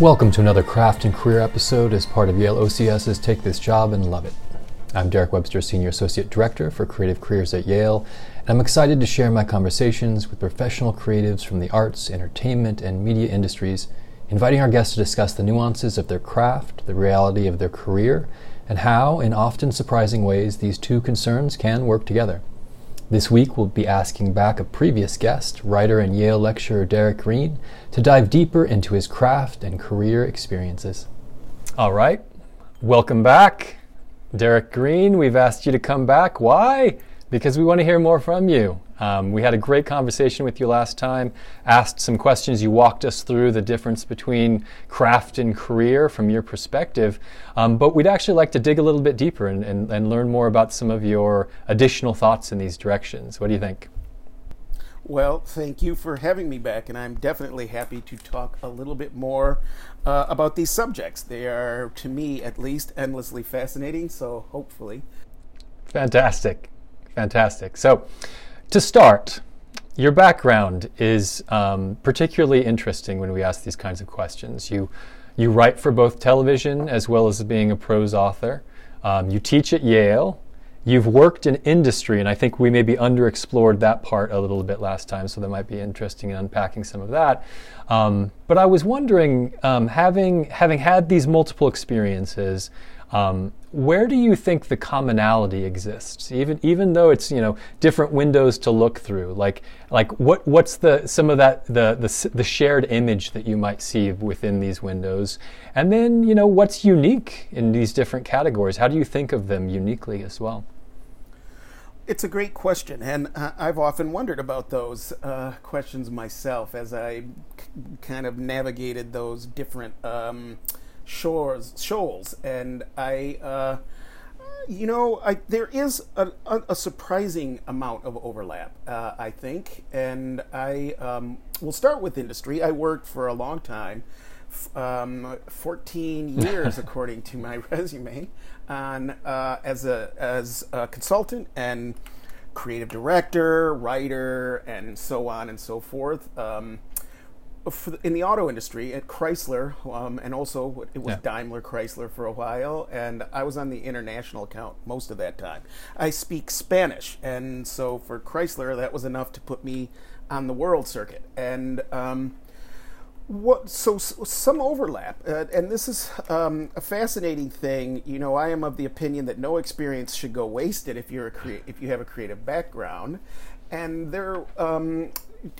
Welcome to another craft and career episode as part of Yale OCS's Take This Job and Love It. I'm Derek Webster, Senior Associate Director for Creative Careers at Yale, and I'm excited to share my conversations with professional creatives from the arts, entertainment, and media industries, inviting our guests to discuss the nuances of their craft, the reality of their career, and how, in often surprising ways, these two concerns can work together. This week, we'll be asking back a previous guest, writer and Yale lecturer Derek Green, to dive deeper into his craft and career experiences. All right, welcome back. Derek Green, we've asked you to come back. Why? Because we want to hear more from you. Um, we had a great conversation with you last time, asked some questions. You walked us through the difference between craft and career from your perspective. Um, but we'd actually like to dig a little bit deeper and, and, and learn more about some of your additional thoughts in these directions. What do you think? Well, thank you for having me back, and I'm definitely happy to talk a little bit more uh, about these subjects. They are, to me at least, endlessly fascinating, so hopefully. Fantastic. Fantastic. So, to start, your background is um, particularly interesting when we ask these kinds of questions. You, you write for both television as well as being a prose author. Um, you teach at Yale. You've worked in industry, and I think we maybe underexplored that part a little bit last time, so that might be interesting in unpacking some of that. Um, but I was wondering, um, having having had these multiple experiences, um, where do you think the commonality exists? Even even though it's you know different windows to look through, like like what what's the some of that the the the shared image that you might see within these windows, and then you know what's unique in these different categories? How do you think of them uniquely as well? It's a great question, and I've often wondered about those uh, questions myself as I c- kind of navigated those different. Um, shores shoals, and I, uh, you know, I, there is a, a, surprising amount of overlap, uh, I think, and I um, will start with industry. I worked for a long time. Um, 14 years, according to my resume, on uh, as a as a consultant and creative director, writer, and so on and so forth. Um, in the auto industry at Chrysler, um, and also it was yeah. Daimler Chrysler for a while, and I was on the international account most of that time. I speak Spanish, and so for Chrysler, that was enough to put me on the world circuit. And um, what so, so, some overlap, uh, and this is um, a fascinating thing. You know, I am of the opinion that no experience should go wasted if you're a crea- if you have a creative background, and there um,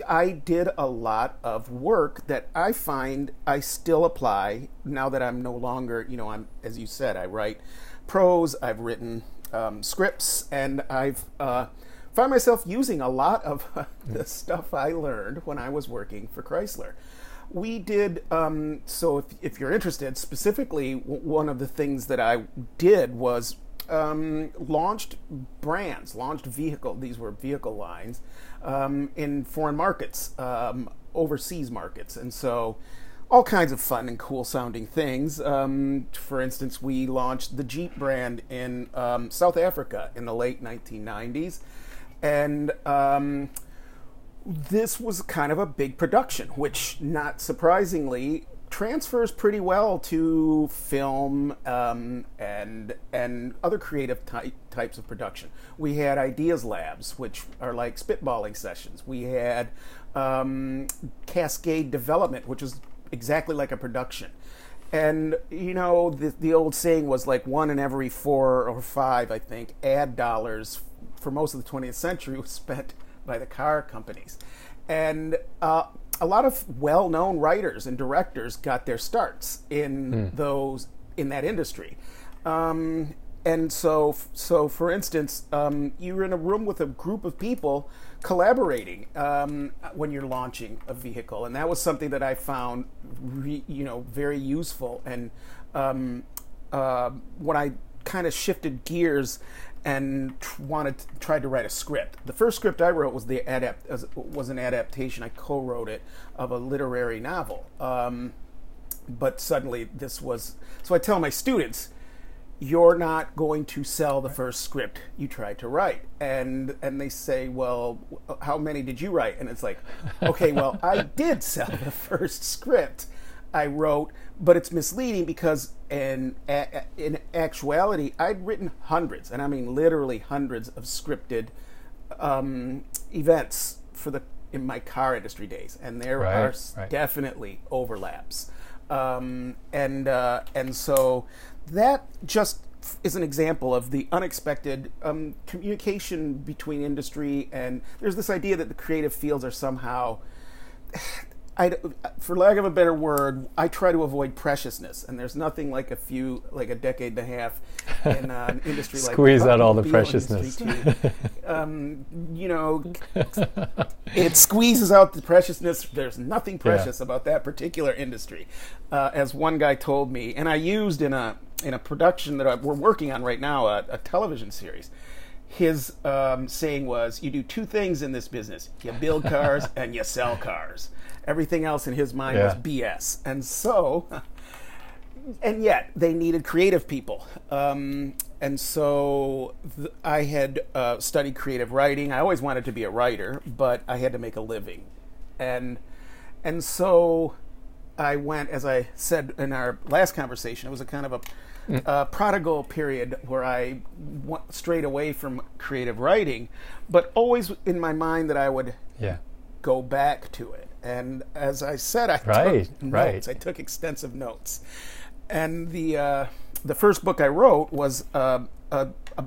I did a lot of work that I find I still apply now that I'm no longer, you know, I'm as you said, I write prose, I've written um, scripts, and I've uh, find myself using a lot of the stuff I learned when I was working for Chrysler. We did um, so. If, if you're interested, specifically, one of the things that I did was um, launched brands, launched vehicle. These were vehicle lines um, in foreign markets, um, overseas markets, and so all kinds of fun and cool sounding things. Um, for instance, we launched the Jeep brand in um, South Africa in the late 1990s, and um, this was kind of a big production, which, not surprisingly, transfers pretty well to film um, and and other creative ty- types of production. We had ideas labs, which are like spitballing sessions. We had um, cascade development, which is exactly like a production. And you know, the, the old saying was like one in every four or five, I think, ad dollars for most of the 20th century was spent by the car companies. And uh, a lot of well-known writers and directors got their starts in mm. those in that industry. Um, and so, so for instance, um, you're in a room with a group of people collaborating um, when you're launching a vehicle, and that was something that I found, re, you know, very useful. And um, uh, when I kind of shifted gears and wanted to, tried to write a script. The first script I wrote was the adapt was an adaptation. I co-wrote it of a literary novel. Um, but suddenly this was so I tell my students you're not going to sell the first script you tried to write and and they say well how many did you write and it's like okay well i did sell the first script I wrote, but it's misleading because in in actuality, I'd written hundreds, and I mean literally hundreds of scripted um, events for the in my car industry days, and there Right, are right. definitely overlaps, um, and uh, and so that just is an example of the unexpected um, communication between industry and there's this idea that the creative fields are somehow I, for lack of a better word, I try to avoid preciousness, and there's nothing like a few, like a decade and a half in uh, an industry like Squeeze out all the preciousness. um, you know, it squeezes out the preciousness. There's nothing precious about that particular industry, uh, as one guy told me, and I used in a in a production that I, we're working on right now, a, a television series. His um, saying was, "You do two things in this business: you build cars and you sell cars. Everything else in his mind was BS." And so, and yet they needed creative people. Um, and so th- I had uh, studied creative writing. I always wanted to be a writer, but I had to make a living, and and so I went, as I said in our last conversation, it was a kind of a uh, prodigal period where I went straight away from creative writing, but always in my mind that I would Yeah. go back to it. And as I said, I Right, took right. notes. I took extensive notes. And the uh, the first book I wrote was uh, a, a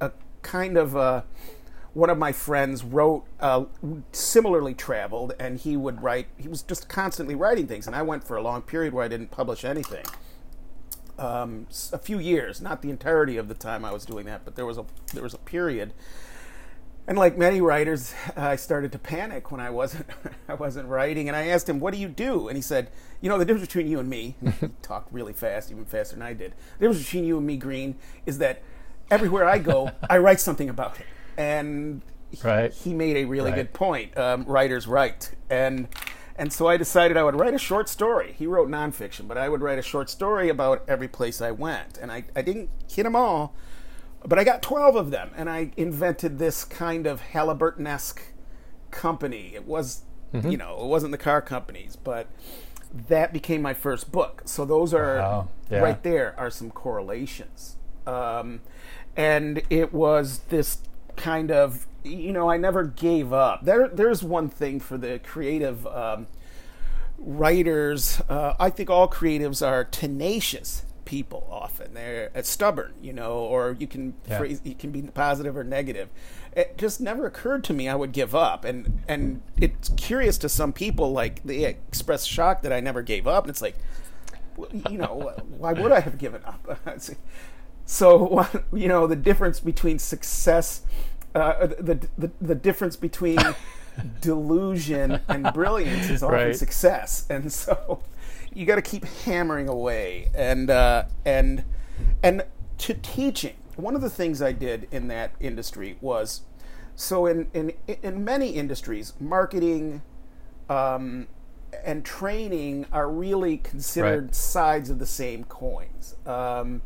a kind of uh one of my friends wrote uh, similarly traveled, and he would write. He was just constantly writing things, and I went for a long period where I didn't publish anything. Um, a few years, not the entirety of the time I was doing that, but there was a there was a period and like many writers, I started to panic when I wasn't I wasn't writing. And I asked him, "What do you do?" And he said, "You know, the difference between you and me." he talked really fast, even faster than I did. The difference between you and me, Green, is that everywhere I go, I write something about it. And he, Right. he made a really Right. good point. Um, writers write, and and so I decided I would write a short story. He wrote nonfiction, but I would write a short story about every place I went. And I, I didn't hit them all, but I got 12 of them, and I invented this kind of Halliburton esque company. It was, Mm-hmm. you know, it wasn't the car companies, but that became my first book. So those are Wow. Yeah. right there are some correlations. Um, and it was this kind of, you know, I never gave up. There, there's one thing for the creative. Um, writers, uh, I think all creatives are tenacious people. Often they're uh, stubborn, you know, or you can Yeah. phrase you can be positive or negative. It just never occurred to me I would give up, and and it's curious to some people like they express shock that I never gave up, and it's like, you know, why would I have given up? so you know the difference between success, uh, the, the the difference between delusion and brilliance is often Right. success, and so you got to keep hammering away. And uh, and and to teaching, one of the things I did in that industry was so in in in many industries, marketing. Um, and training are really considered Right. sides of the same coins. Um,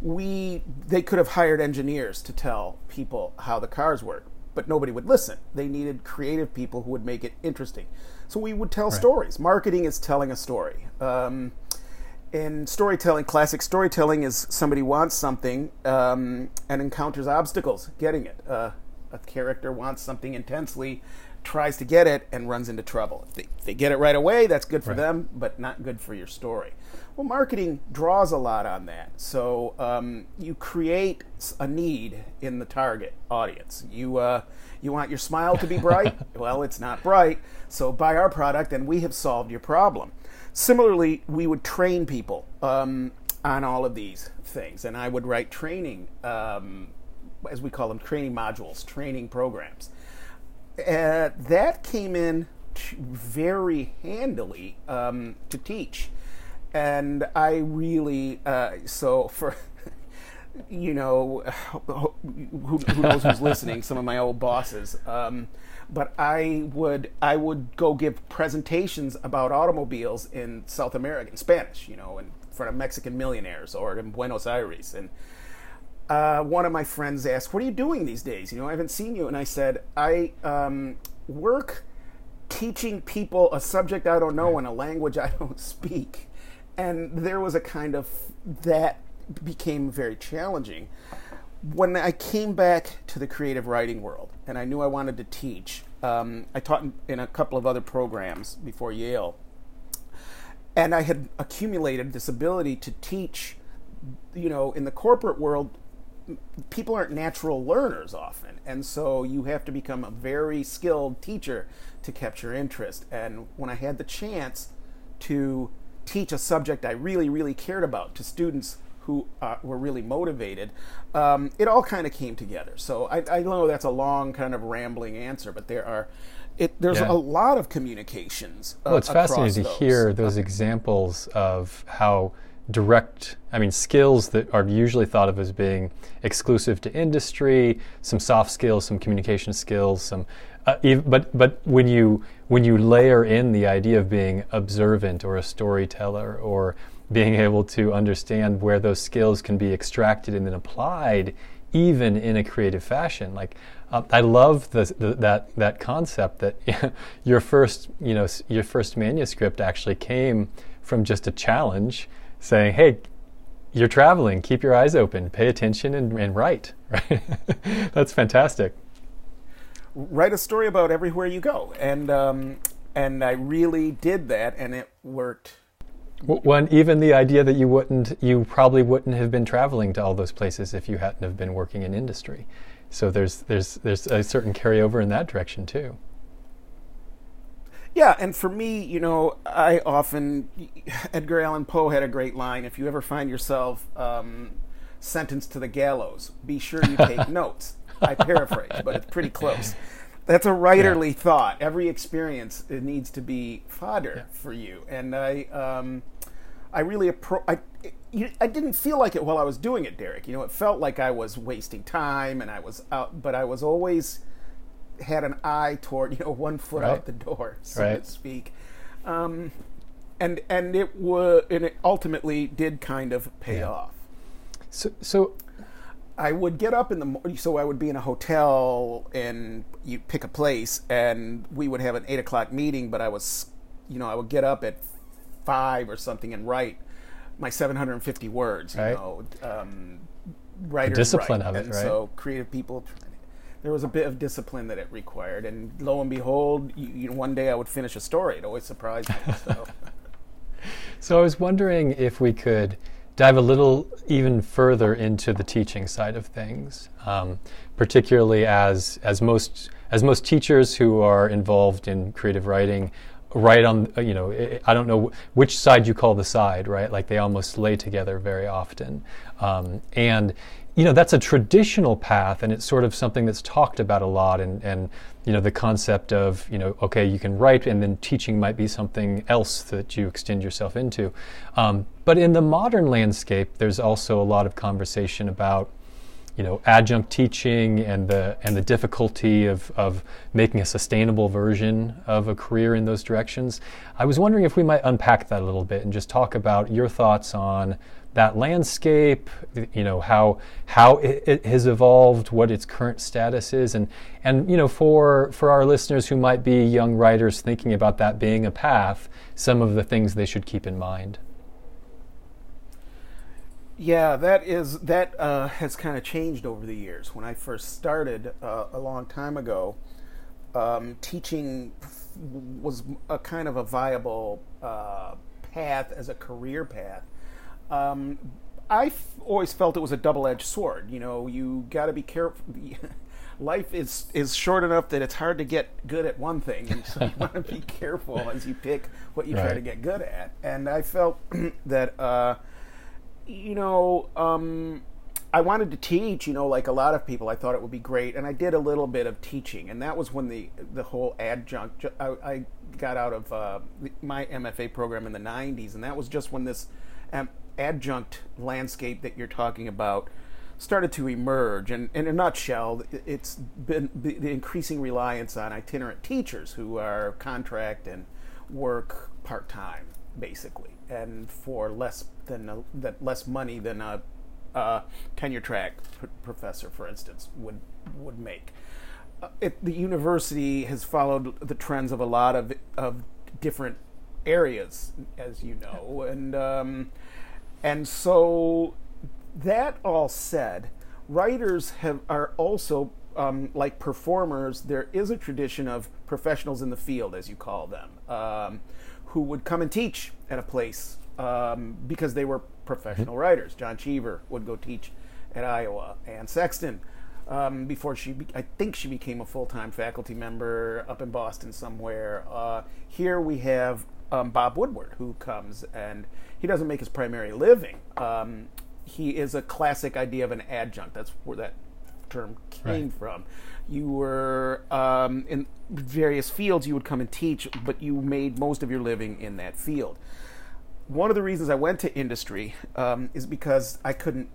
we they could have hired engineers to tell people how the cars work, but nobody would listen. They needed creative people who would make it interesting. So we would tell stories. Marketing is telling a story. Um, in storytelling, classic storytelling is somebody wants something um, and encounters obstacles getting it. Uh, a character wants something intensely, tries to get it, and runs into trouble. If they, if they get it right away, that's good for Right. them, but not good for your story. Well, marketing draws a lot on that. So um, you create a need in the target audience. You uh, you want your smile to be bright? well, it's not bright. So buy our product, and we have solved your problem. Similarly, we would train people um, on all of these things, and I would write training, um, as we call them, training modules, training programs. Uh, that came in t- very handily um, to teach, and I really uh, so for. You know, who, who knows who's listening? Some of my old bosses. Um, but I would I would go give presentations about automobiles in South America in Spanish, you know, in front of Mexican millionaires or in Buenos Aires. And uh, one of my friends asked, "What are you doing these days? You know, I haven't seen you." And I said, "I um, work teaching people a subject I don't know in a language I don't speak. And there was a kind of that became very challenging. When I came back to the creative writing world and I knew I wanted to teach, um, I taught in, in a couple of other programs before Yale. And I had accumulated this ability to teach, you know, in the corporate world, people aren't natural learners often. And so you have to become a very skilled teacher to capture interest. And when I had the chance to teach a subject I really, really cared about to students who uh, were really motivated, um, it all kind of came together. So I, I, know that's a long, kind of rambling answer, but there are. It, there's yeah. a lot of communications. Uh, well, it's fascinating to hear those examples of how direct, I mean, skills that are usually thought of as being exclusive to industry, some soft skills, some communication skills, some uh, but but when you when you layer in the idea of being observant or a storyteller or being able to understand where those skills can be extracted and then applied even in a creative fashion like uh, I love the, the, that that concept that your first you know your first manuscript actually came from just a challenge saying hey you're traveling. Keep your eyes open. Pay attention and, and write. Right that's fantastic write a story about everywhere you go, and um, and I really did that, and it worked. When even the idea that you wouldn't, you probably wouldn't have been traveling to all those places if you hadn't have been working in industry. So there's there's there's a certain carryover in that direction too. Yeah, and for me, you know, I often Edgar Allan Poe had a great line: "If you ever find yourself um, sentenced to the gallows, be sure you take notes." I paraphrase, but it's pretty close. That's a writerly yeah. thought. Every experience it needs to be fodder yeah. for you, and I, um, I really appro- I, I didn't feel like it while I was doing it, Derek. You know, it felt like I was wasting time, and I was out, but I was always had an eye toward you know one foot right. out the door, so right. to speak. Um, and and it was and it ultimately did kind of pay yeah. off. So so I would get up in the morning, so I would be in a hotel and you pick a place, and we would have an eight o'clock meeting. But I was, you know, I would get up at five or something and write my 750 words. You right. know, um, writers discipline write. of it, and right? So creative people. There was a bit of discipline that it required, and lo and behold, you, you know, one day I would finish a story. It always surprised me. So. so I was wondering if we could dive a little even further into the teaching side of things, um, particularly as as most as most teachers who are involved in creative writing write on you know I don't know which side you call the side right? Like they almost lay together very often. Um, and you know that's a traditional path and it's sort of something that's talked about a lot and and you know the concept of you know okay you can write and then teaching might be something else that you extend yourself into. Um, but in the modern landscape there's also a lot of conversation about you know adjunct teaching and the and the difficulty of of making a sustainable version of a career in those directions. I was wondering if we might unpack that a little bit and just talk about your thoughts on that landscape, you know how how it, it, has evolved, what its current status is, and and you know for for our listeners who might be young writers thinking about that being a path, some of the things they should keep in mind. Yeah, that is that uh, has kind of changed over the years. When I first started uh, a long time ago, um, teaching was a kind of a viable uh, path as a career path um, I f- always felt it was a double-edged sword. You know, you got to be careful. Life is is short enough that it's hard to get good at one thing, and so you want to be careful as you pick what you right. try to get good at. And I felt that, uh, you know, um, I wanted to teach. You know, like a lot of people, I thought it would be great, and I did a little bit of teaching, and that was when the the whole adjunct. I, I got out of uh, my MFA program in the '90s, and that was just when this. Um, adjunct landscape that you're talking about started to emerge. And, in a nutshell, it's been the increasing reliance on itinerant teachers who are contract and work part time, basically, and for less than a, that less money than a, a tenure track p- professor, for instance, would would make. it, the university has followed the trends of a lot of of different areas, as you know, and um, and so that all said, writers have are also um, like performers. There is a tradition of professionals in the field, as you call them, um, who would come and teach at a place um, because they were professional writers. John Cheever would go teach at Iowa, Anne Sexton. Um, before she, be- I think she became a full-time faculty member up in Boston somewhere. Uh, here we have um, Bob Woodward, who comes and he doesn't make his primary living. Um, he is a classic idea of an adjunct. That's where that term came Right. from. You were um, in various fields. You would come and teach, but you made most of your living in that field. One of the reasons I went to industry um, is because I couldn't.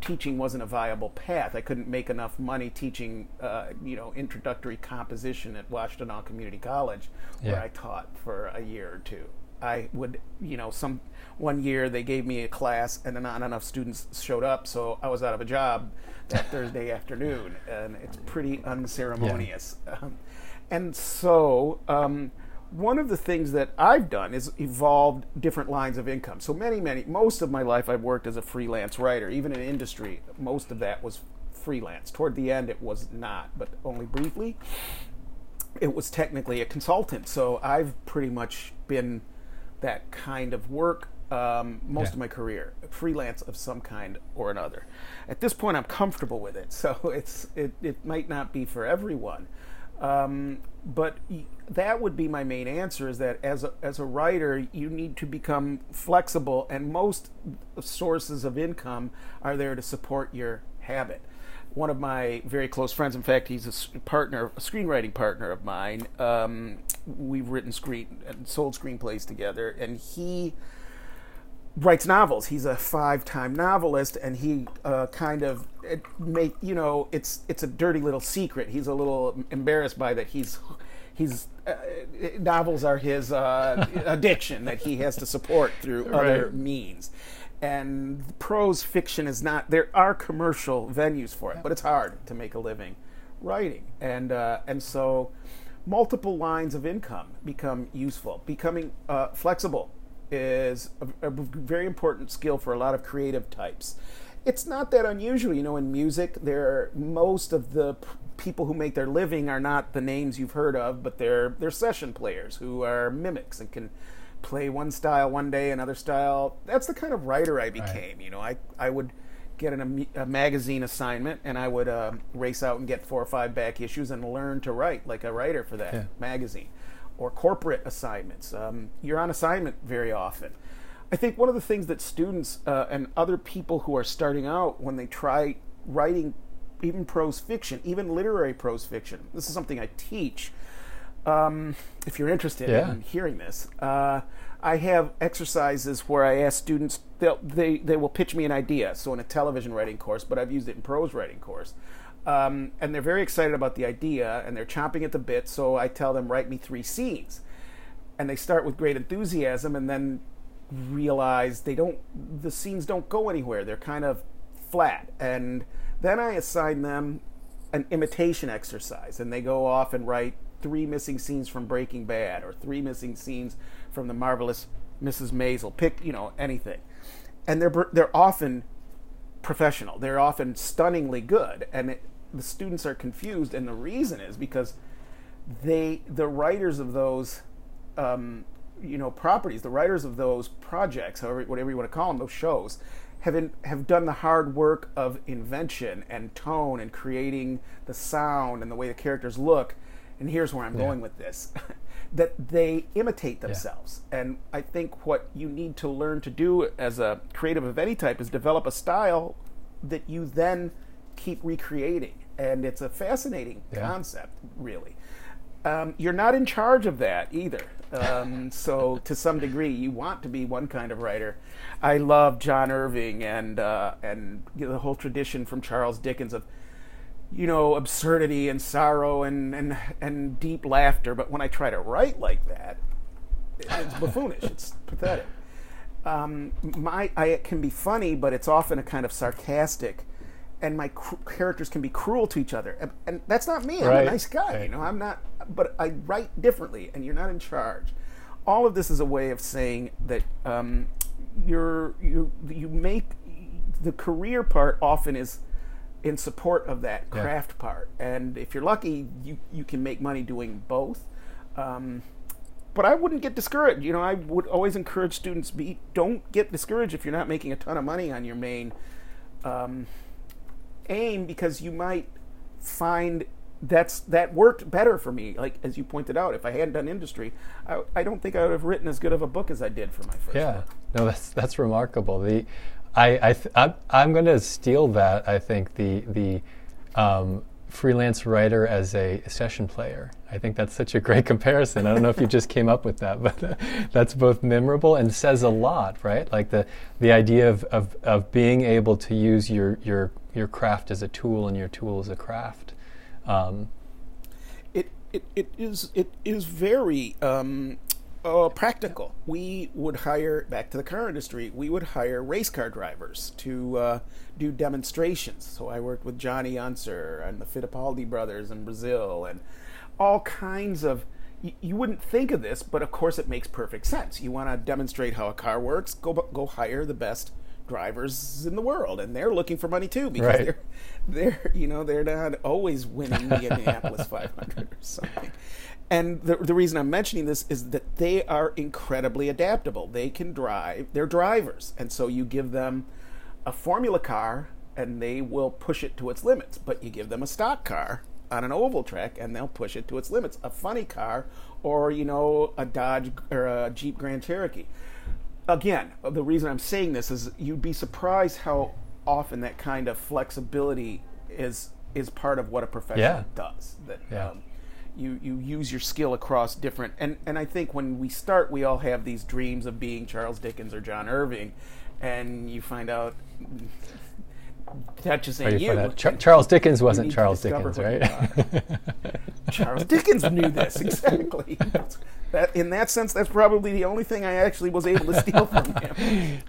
Teaching wasn't a viable path. I couldn't make enough money teaching, uh, you know, introductory composition at Washtenaw Community College, where Yeah. I taught for a year or two. I would, you know, some one year they gave me a class and then not enough students showed up, so I was out of a job that Thursday afternoon, and it's pretty unceremonious. Um, and so, um, one of the things that I've done is evolved different lines of income. So many, many, most of my life I've worked as a freelance writer. Even in industry, most of that was freelance. Toward the end, it was not, but only briefly it was technically a consultant. So I've pretty much been that kind of work um, most Yeah. of my career, freelance of some kind or another. At this point, I'm comfortable with it, so it's it, it might not be for everyone. Um, but that would be my main answer: is that as a, as a writer, you need to become flexible, and most sources of income are there to support your habit one of my very close friends. In fact, he's a partner, a screenwriting partner of mine. Um, we've written screen and sold screenplays together, and he writes novels. He's a five-time novelist, and he uh, kind of make you know it's it's a dirty little secret. He's a little embarrassed by that. He's he's uh, novels are his uh, addiction that he has to support through other means. And prose fiction is not. There are commercial venues for it, but it's hard to make a living writing, and uh, and so multiple lines of income become useful. Becoming uh, flexible is a, a very important skill for a lot of creative types. It's not that unusual, you know. In music, there most of the p- people who make their living are not the names you've heard of, but they're they're session players who are mimics and can play one style one day, another style. That's the kind of writer I became. You know, I I would get an, a, a magazine assignment and I would uh, race out and get four or five back issues and learn to write like a writer for that Yeah. magazine. Or corporate assignments. Um, you're on assignment very often. I think one of the things that students uh, and other people who are starting out when they try writing even prose fiction, even literary prose fiction, this is something I teach. Um, if you're interested Yeah. in hearing this, uh, I have exercises where I ask students, they'll, they, they will pitch me an idea. So, in a television writing course, but I've used it in prose writing course. Um, and they're very excited about the idea and they're chomping at the bit. So, I tell them, write me three scenes. And they start with great enthusiasm and then realize they don't, the scenes don't go anywhere. They're kind of flat. And then I assign them an imitation exercise and they go off and write three missing scenes from Breaking Bad or three missing scenes from the marvelous Mrs. Maisel. Pick, you know, anything. And they're they're often professional. They're often stunningly good and it, the students are confused and the reason is because they the writers of those um, you know properties, the writers of those projects, however whatever you want to call them, those shows, have in, have done the hard work of invention and tone and creating the sound and the way the characters look. And here's where I'm Yeah. going with this. that they imitate themselves. And I think what you need to learn to do as a creative of any type is develop a style that you then keep recreating. And it's a fascinating Yeah. concept, really. Um, you're not in charge of that either. Um, so, to some degree, you want to be one kind of writer. I love John Irving and uh, and you know, the whole tradition from Charles Dickens of you know absurdity and sorrow and and and deep laughter. But when I try to write like that, it's buffoonish. It's pathetic. Um, my I, it can be funny, but it's often a kind of sarcastic and my cr- characters can be cruel to each other, and, and that's not me. I'm Right. a nice guy, Right. you know. I'm not, but I write differently, and you're not in charge. All of this is a way of saying that um, you're you you make the career part often is in support of that Yeah. craft part, and if you're lucky, you you can make money doing both. Um, but I wouldn't get discouraged. You know, I would always encourage students be don't get discouraged if you're not making a ton of money on your main um, aim because you might find that's that worked better for me. Like as you pointed out, if I hadn't done industry, I, I don't think I would have written as good of a book as I did for my first Yeah, book. no, that's that's remarkable. The, I, I, th- I'm, I'm going to steal that. I think the the um, freelance writer as a session player. I think that's such a great comparison. I don't know if you just came up with that, but that's both memorable and says a lot, right? Like the the idea of, of, of being able to use your your your craft as a tool and your tool as a craft. Um, it, it, it is it is very um, uh, practical. We would hire back to the car industry. We would hire race car drivers to uh, do demonstrations. So I worked with Johnny Unser and the Fittipaldi brothers in Brazil, and all kinds of. You, you wouldn't think of this, but of course it makes perfect sense. You want to demonstrate how a car works. Go go hire the best drivers in the world, and they're looking for money too because Right. they're they're you know they're not always winning the Indianapolis 500 or something. And the, the reason I'm mentioning this is that they are incredibly adaptable. They can drive. They're drivers, and so you give them a formula car, and they will push it to its limits. But you give them a stock car on an oval track, and they'll push it to its limits. A funny car, or you know, a Dodge or a Jeep Grand Cherokee again, the reason I'm saying this is you'd be surprised how often that kind of flexibility is is part of what a professional Yeah. does. That Yeah. um, you you use your skill across different and and I think when we start, we all have these dreams of being Charles Dickens or John Irving, and you find out. That just ain't you you. find out Char- Charles Dickens wasn't Charles Dickens, right? Charles Dickens knew this exactly. that in that sense, that's probably the only thing I actually was able to steal from him.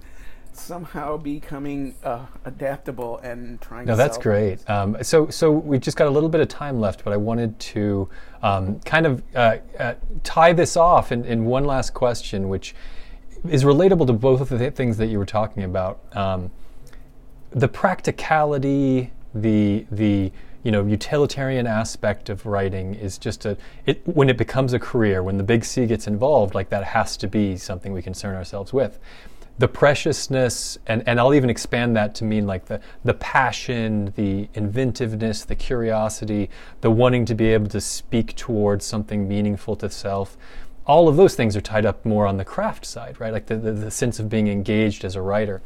Somehow becoming uh, adaptable and trying. No, to that's great. Um, so, so we just got a little bit of time left, but I wanted to um, kind of uh, uh, tie this off in, in one last question, which is relatable to both of the th- things that you were talking about. Um, the practicality, the the you know utilitarian aspect of writing is just a it when it becomes a career, when the big C gets involved, like that has to be something we concern ourselves with. The preciousness, and, and I'll even expand that to mean like the, the passion, the inventiveness, the curiosity, the wanting to be able to speak towards something meaningful to self. All of those things are tied up more on the craft side, right? Like the, the, the sense of being engaged as a writer.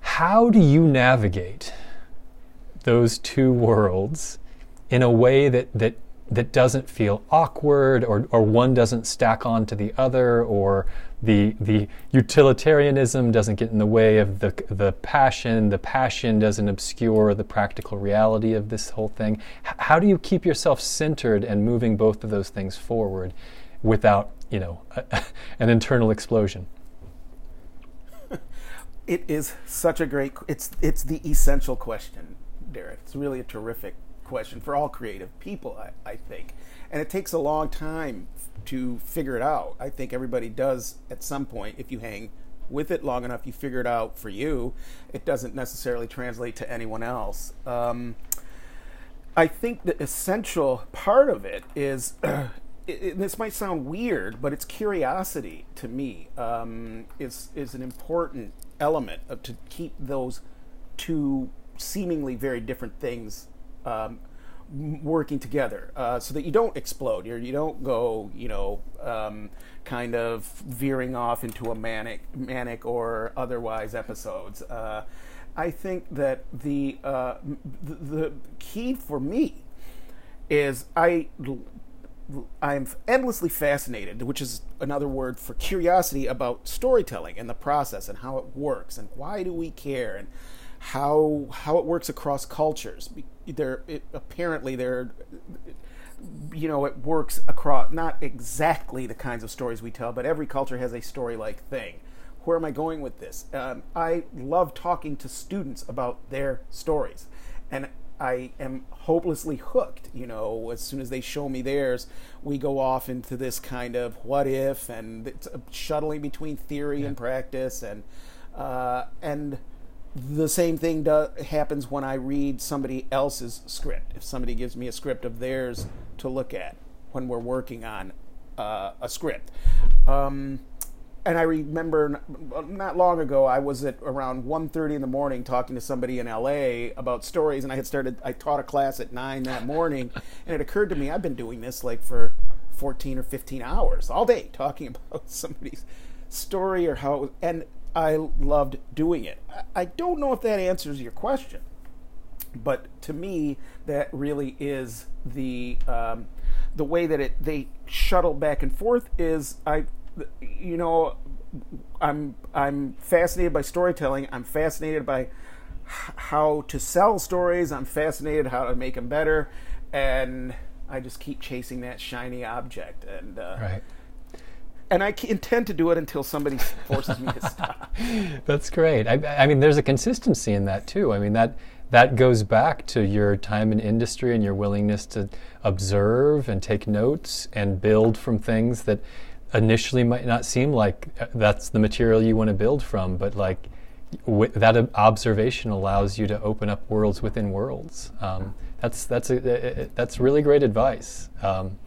How do you navigate those two worlds in a way that, that, that doesn't feel awkward or, or one doesn't stack onto the other or the, the utilitarianism doesn't get in the way of the, the passion, the passion doesn't obscure the practical reality of this whole thing? H- how do you keep yourself centered and moving both of those things forward without, you know, an internal explosion? It is such a great. It's it's the essential question, Derek. It's really a terrific question for all creative people, I, I think, and it takes a long time to figure it out. I think everybody does at some point. If you hang with it long enough, you figure it out for you. It doesn't necessarily translate to anyone else. Um, I think the essential part of it is. this might sound weird, but it's curiosity to me um, is is an important element of to keep those two seemingly very different things um, working together, uh, so that you don't explode. You're, you don't go, you know, um, kind of veering off into a manic, manic or otherwise episodes. Uh, I think that the, uh, the the key for me is I I'm endlessly fascinated, which is another word for curiosity about storytelling and the process and how it works and why do we care and how how it works across cultures. There it, apparently there you know it works across not exactly the kinds of stories we tell, but every culture has a story-like thing. Where am I going with this? Um, I love talking to students about their stories and I am hopelessly hooked. You know, as soon as they show me theirs, we go off into this kind of what if and it's shuttling between theory yeah. and practice, and uh, and the same thing do, happens when I read somebody else's script. If somebody gives me a script of theirs to look at when we're working on uh, a script. Um, and I remember not long ago I was at around 1:30 in the morning talking to somebody in LA about stories and I had started I taught a class at 9 that morning and it occurred to me I've been doing this like for 14 or 15 hours all day talking about somebody's story or how it was, and I loved doing it. I don't know if that answers your question, but to me that really is the um, the way that it they shuttle back and forth is I you know, I'm I'm fascinated by storytelling. I'm fascinated by how to sell stories. I'm fascinated how to make them better, and I just keep chasing that shiny object. And uh, right. And I intend to do it until somebody forces me to stop. That's great. I, I mean, there's a consistency in that too. I mean that that goes back to your time in industry and your willingness to observe and take notes and build from things that initially might not seem like uh, that's the material you want to build from, but like w- that observation allows you to open up worlds within worlds. Um, that's that's a, a, that's really great advice. Um,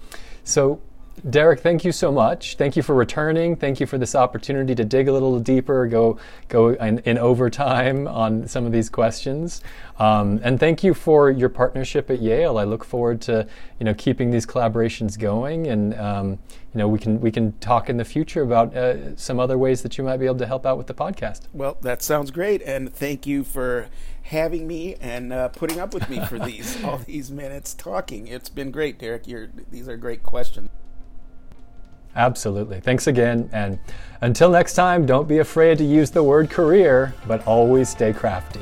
so Derek, thank you so much. Thank you for returning. Thank you for this opportunity to dig a little deeper, go go in, in overtime on some of these questions, um, and thank you for your partnership at Yale. I look forward to you know keeping these collaborations going, and um, you know we can we can talk in the future about uh, some other ways that you might be able to help out with the podcast. Well, that sounds great, and thank you for having me and uh, putting up with me for these all these minutes talking. It's been great, Derek. You're, these are great questions. Absolutely. Thanks again. And until next time, don't be afraid to use the word career, but always stay crafty.